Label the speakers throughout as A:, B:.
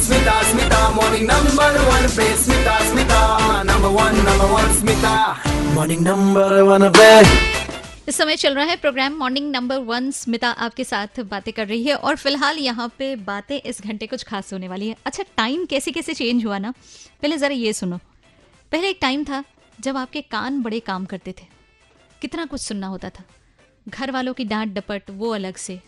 A: Morning number one पे Smita Smita number one number one Smita morning number one पे
B: इस समय चल रहा है programme morning number one Smita आपके साथ बातें कर रही है और फ़िलहाल यहाँ पे बातें इस घंटे कुछ खास होने वाली है। अच्छा टाइम कैसे कैसे चेंज हुआ ना? पहले ज़रा ये सुनो। पहले एक टाइम था जब आपके कान बड़े काम करते थे। कितना कुछ सुनना होता था। घर वालों की डांट डपट, वो अलग से।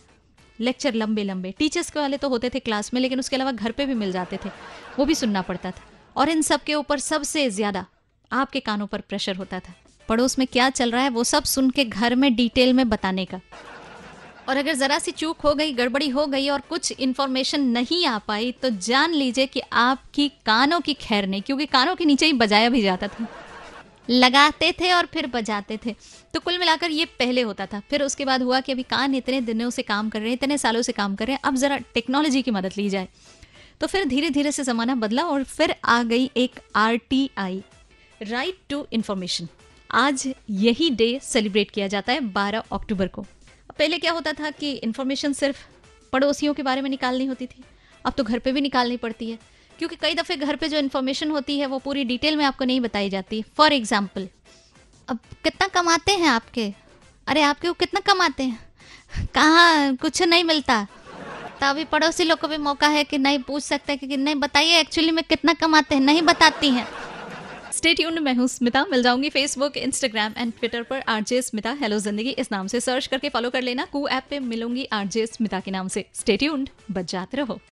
B: लेक्चर लंबे लंबे। टीचर्स के वाले तो होते थे क्लास में, लेकिन उसके अलावा घर पे भी मिल जाते थे। वो भी सुनना पड़ता था। और इन सब के ऊपर सबसे ज़्यादा आपके कानों पर प्रेशर होता था। पड़ोस में क्या चल रहा है, वो सब सुन के घर में डिटेल में बताने का। और अगर ज़रा सी चूक हो गई, गड़बड़ी हो गई और कुछ इन्फॉर्मेशन नहीं आ पाई तो जान लीजिए कि आपकी कानों की खैर नहीं, क्योंकि कानों के नीचे ही बजाया भी जाता था। लगाते थे और फिर बजाते थे। तो कुल मिलाकर ये पहले होता था। फिर उसके बाद हुआ कि अभी कान इतने दिनों से काम कर रहे हैं, इतने सालों से काम कर रहे हैं, अब ज़रा टेक्नोलॉजी की मदद ली जाए। तो फिर धीरे धीरे से ज़माना बदला और फिर आ गई एक R T I right to information आज यही डे सेलिब्रेट किया जाता है 12 अक्टूबर को। पहले क्या होता था कि इन्फॉर्मेशन सिर्फ़ पड़ोसियों के बारे में निकालनी होती थी। अब तो घर पे भी निकालनी पड़ती है। क्योंकि कई दफ़े घर पे जो इन्फॉर्मेशन होती है, वो पूरी डिटेल में आपको नहीं बताई जाती। फॉर एग्ज़ाम्पल अब कितना कमाते हैं आपके? अरे, आपके वो कितना कमाते हैं? कहाँ, कुछ नहीं मिलता। तो अभी पड़ोसी लोग को भी मौका है कि नहीं पूछ सकते कि नहीं बताइए एक्चुअली में कितना कमाते हैं, नहीं बताती हैं। स्टे ट्यून्ड मैं हूँ स्मिता। मिल जाऊँगी फेसबुक इंस्टाग्राम एंड ट्विटर पर आरजे स्मिता। हेलो ज़िंदगी इस नाम से। सर्च करके फॉलो कर लेना। कू ऐप पे मिलूँगी आरजे स्मिता के नाम से। स्टे ट्यून्ड बच जाते रहो।